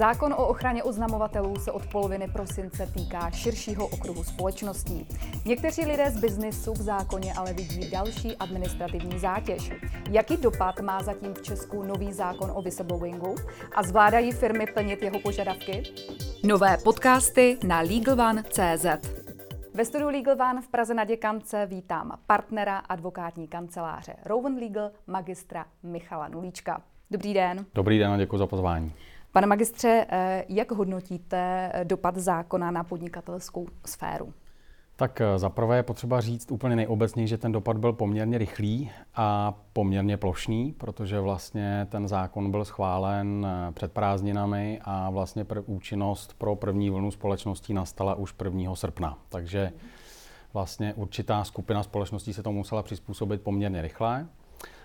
Zákon o ochraně oznamovatelů se od poloviny prosince týká širšího okruhu společností. Někteří lidé z biznisu v zákoně ale vidí další administrativní zátěž. Jaký dopad má zatím v Česku nový zákon o whistleblowingu a zvládají firmy plnit jeho požadavky? Nové podcasty na LegalOne.cz ve studiu Legal One v Praze na Děkance vítám partnera advokátní kanceláře Rowan Legal magistra Michala Nulíčka. Dobrý den. Dobrý den a děkuji za pozvání. Pane magistře, eh, jak hodnotíte dopad zákona na podnikatelskou sféru? Tak eh, zaprvé je potřeba říct úplně nejobecněji, že ten dopad byl poměrně rychlý a poměrně plošný, protože vlastně ten zákon byl schválen eh, před prázdninami a vlastně pr- účinnost pro první vlnu společností nastala už 1. srpna. Takže vlastně určitá skupina společností se to musela přizpůsobit poměrně rychle.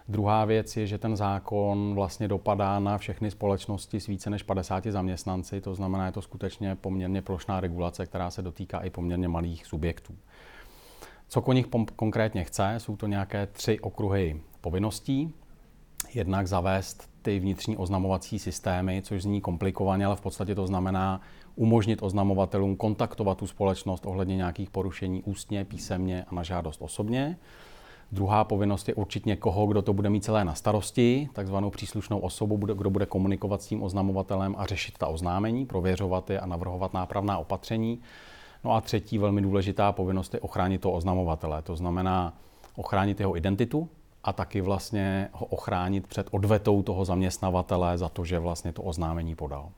Druhá věc je, že ten zákon vlastně dopadá na všechny společnosti s více než 50 zaměstnanci, to znamená, je to skutečně poměrně plošná regulace, která se dotýká i poměrně malých subjektů. Co ko nich konkrétně chce, jsou to nějaké tři okruhy povinností. Jednak zavést ty vnitřní oznamovací systémy, což zní komplikovaně, ale v podstatě to znamená umožnit oznamovatelům kontaktovat tu společnost ohledně nějakých porušení ústně, písemně a na žádost osobně. Druhá povinnost je určit někoho, kdo to bude mít celé na starosti, takzvanou příslušnou osobu, kdo bude komunikovat s tím oznamovatelem a řešit ta oznámení, prověřovat je a navrhovat nápravná opatření. No a třetí velmi důležitá povinnost je ochránit toho oznamovatele. To znamená ochránit jeho identitu a taky vlastně ho ochránit před odvetou toho zaměstnavatele za to, že vlastně to oznámení podal.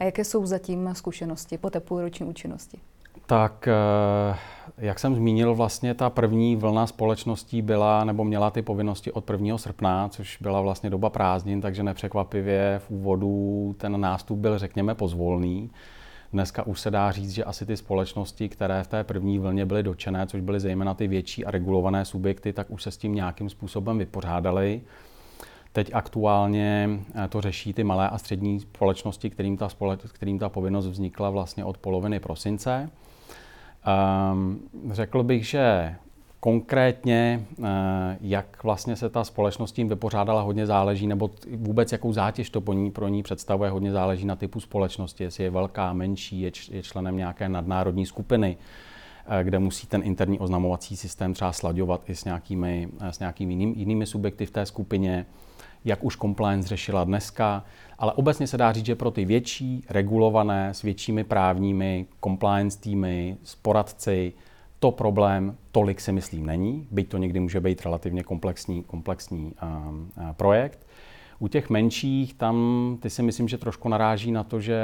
A jaké jsou zatím zkušenosti po té půlroční účinnosti? Tak, eh, jak jsem zmínil, vlastně ta první vlna společností byla nebo měla ty povinnosti od 1. srpna, což byla vlastně doba prázdnin, takže nepřekvapivě v úvodu ten nástup byl, řekněme, pozvolný. Dneska už se dá říct, že asi ty společnosti, které v té první vlně byly dočené, což byly zejména ty větší a regulované subjekty, tak už se s tím nějakým způsobem vypořádali. Teď aktuálně eh, to řeší ty malé a střední společnosti, kterým ta, společ, kterým ta povinnost vznikla vlastně od poloviny prosince. Um, řekl bych, že konkrétně, uh, jak vlastně se ta společnost tím vypořádala, hodně záleží, nebo vůbec jakou zátěž to ní, pro ní představuje, hodně záleží na typu společnosti, jestli je velká, menší, je, je členem nějaké nadnárodní skupiny, uh, kde musí ten interní oznamovací systém třeba slaďovat i s nějakými, uh, s nějakými jinými, jinými subjekty v té skupině, jak už compliance řešila dneska, ale obecně se dá říct, že pro ty větší, regulované, s většími právními, compliance týmy, s poradci, to problém tolik si myslím není, byť to někdy může být relativně komplexní, komplexní um, projekt. U těch menších tam ty si myslím, že trošku naráží na to, že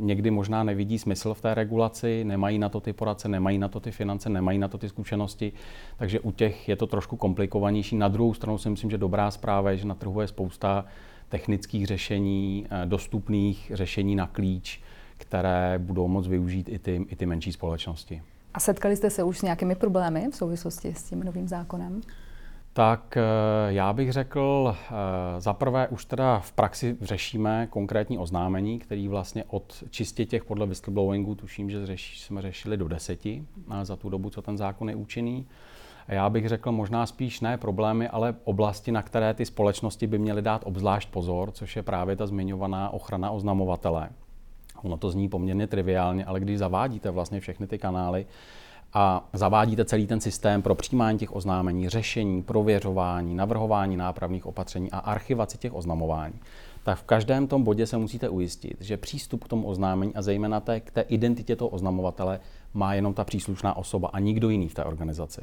někdy možná nevidí smysl v té regulaci, nemají na to ty poradce, nemají na to ty finance, nemají na to ty zkušenosti, takže u těch je to trošku komplikovanější. Na druhou stranu si myslím, že dobrá zpráva je, že na trhu je spousta technických řešení, eh, dostupných řešení na klíč, které budou moct využít i ty, i ty menší společnosti. A setkali jste se už s nějakými problémy v souvislosti s tím novým zákonem? Tak eh, já bych řekl, eh, za prvé už teda v praxi řešíme konkrétní oznámení, který vlastně od čistě těch podle whistleblowingu, tuším, že řeší, jsme řešili do deseti za tu dobu, co ten zákon je účinný. Já bych řekl možná spíš ne problémy, ale oblasti, na které ty společnosti by měly dát obzvlášť pozor, což je právě ta zmiňovaná ochrana oznamovatele. Ono to zní poměrně triviálně, ale když zavádíte vlastně všechny ty kanály, a zavádíte celý ten systém pro přijímání těch oznámení, řešení, prověřování, navrhování nápravných opatření a archivaci těch oznamování, tak v každém tom bodě se musíte ujistit, že přístup k tomu oznámení a zejména té, k té identitě toho oznamovatele má jenom ta příslušná osoba a nikdo jiný v té organizaci.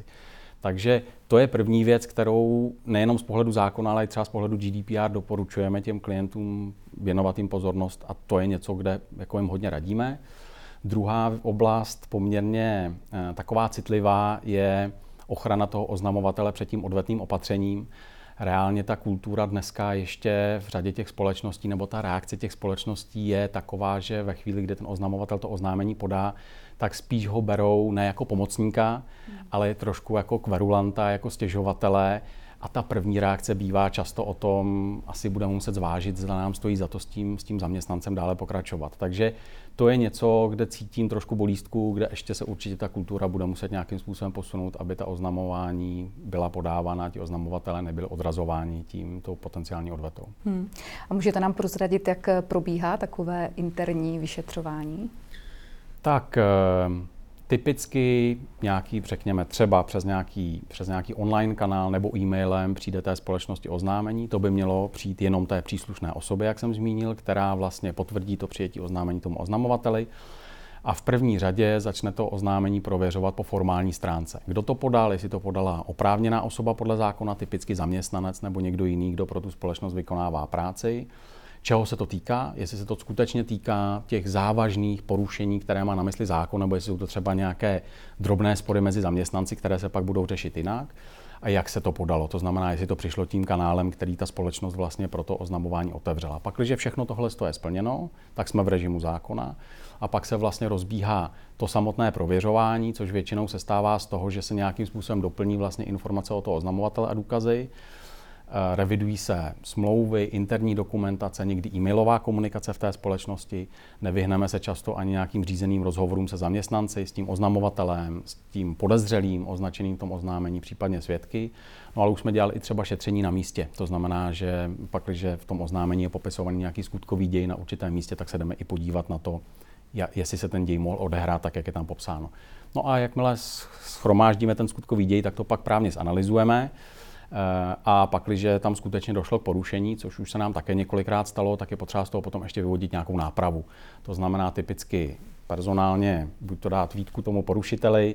Takže to je první věc, kterou nejenom z pohledu zákona, ale i třeba z pohledu GDPR doporučujeme těm klientům věnovat jim pozornost a to je něco, kde jako jim hodně radíme. Druhá oblast, poměrně eh, taková citlivá, je ochrana toho oznamovatele před tím odvetným opatřením. Reálně ta kultura dneska ještě v řadě těch společností, nebo ta reakce těch společností je taková, že ve chvíli, kdy ten oznamovatel to oznámení podá, tak spíš ho berou ne jako pomocníka, hmm. ale trošku jako kverulanta, jako stěžovatele a ta první reakce bývá často o tom, asi budeme muset zvážit, zda nám stojí za to s tím, s tím zaměstnancem dále pokračovat. Takže to je něco, kde cítím trošku bolístku, kde ještě se určitě ta kultura bude muset nějakým způsobem posunout, aby ta oznamování byla podávána, ti oznamovatele nebyli odrazováni tím tou potenciální odvetou. Hmm. A můžete nám prozradit, jak probíhá takové interní vyšetřování? Tak eh, typicky nějaký, řekněme, třeba přes nějaký, přes nějaký online kanál nebo e-mailem přijde té společnosti oznámení. To by mělo přijít jenom té příslušné osobě, jak jsem zmínil, která vlastně potvrdí to přijetí oznámení tomu oznamovateli. A v první řadě začne to oznámení prověřovat po formální stránce. Kdo to podal, jestli to podala oprávněná osoba podle zákona, typicky zaměstnanec nebo někdo jiný, kdo pro tu společnost vykonává práci čeho se to týká, jestli se to skutečně týká těch závažných porušení, které má na mysli zákon, nebo jestli jsou to třeba nějaké drobné spory mezi zaměstnanci, které se pak budou řešit jinak a jak se to podalo. To znamená, jestli to přišlo tím kanálem, který ta společnost vlastně pro to oznamování otevřela. Pak, když všechno tohle je splněno, tak jsme v režimu zákona a pak se vlastně rozbíhá to samotné prověřování, což většinou se stává z toho, že se nějakým způsobem doplní vlastně informace o toho oznamovatele a důkazy revidují se smlouvy, interní dokumentace, někdy e-mailová komunikace v té společnosti. Nevyhneme se často ani nějakým řízeným rozhovorům se zaměstnanci, s tím oznamovatelem, s tím podezřelým označeným tom oznámení, případně svědky. No ale už jsme dělali i třeba šetření na místě. To znamená, že pak, když v tom oznámení je popisovaný nějaký skutkový děj na určitém místě, tak se jdeme i podívat na to, jestli se ten děj mohl odehrát tak, jak je tam popsáno. No a jakmile schromáždíme ten skutkový děj, tak to pak právně zanalizujeme Eh, a pak, když tam skutečně došlo k porušení, což už se nám také několikrát stalo, tak je potřeba z toho potom ještě vyvodit nějakou nápravu. To znamená typicky personálně buď to dát výtku tomu porušiteli,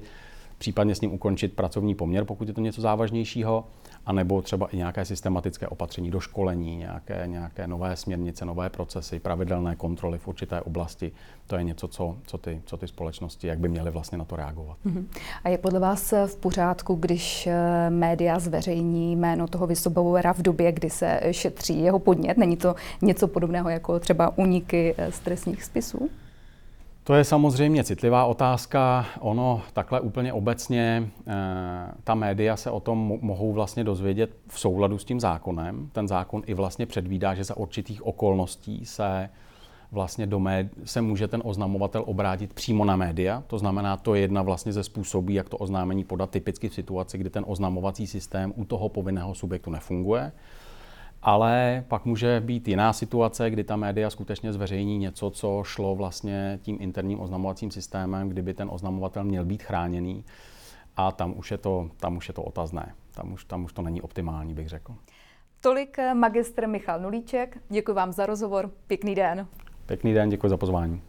případně s ním ukončit pracovní poměr, pokud je to něco závažnějšího, anebo třeba i nějaké systematické opatření do školení, nějaké, nějaké nové směrnice, nové procesy, pravidelné kontroly v určité oblasti. To je něco, co, co, ty, co ty společnosti, jak by měly vlastně na to reagovat. Uh-huh. A je podle vás v pořádku, když eh, média zveřejní jméno toho whistleblowera v době, kdy se šetří jeho podnět? Není to něco podobného jako třeba uniky z trestních spisů? To je samozřejmě citlivá otázka. Ono takhle úplně obecně, eh, ta média se o tom mohou vlastně dozvědět v souladu s tím zákonem. Ten zákon i vlastně předvídá, že za určitých okolností se vlastně do méd- se může ten oznamovatel obrátit přímo na média. To znamená, to je jedna vlastně ze způsobů, jak to oznámení podat typicky v situaci, kdy ten oznamovací systém u toho povinného subjektu nefunguje ale pak může být jiná situace, kdy ta média skutečně zveřejní něco, co šlo vlastně tím interním oznamovacím systémem, kdyby ten oznamovatel měl být chráněný a tam už je to, tam už je to otazné. Tam už, tam už to není optimální, bych řekl. Tolik magistr Michal Nulíček. Děkuji vám za rozhovor. Pěkný den. Pěkný den, děkuji za pozvání.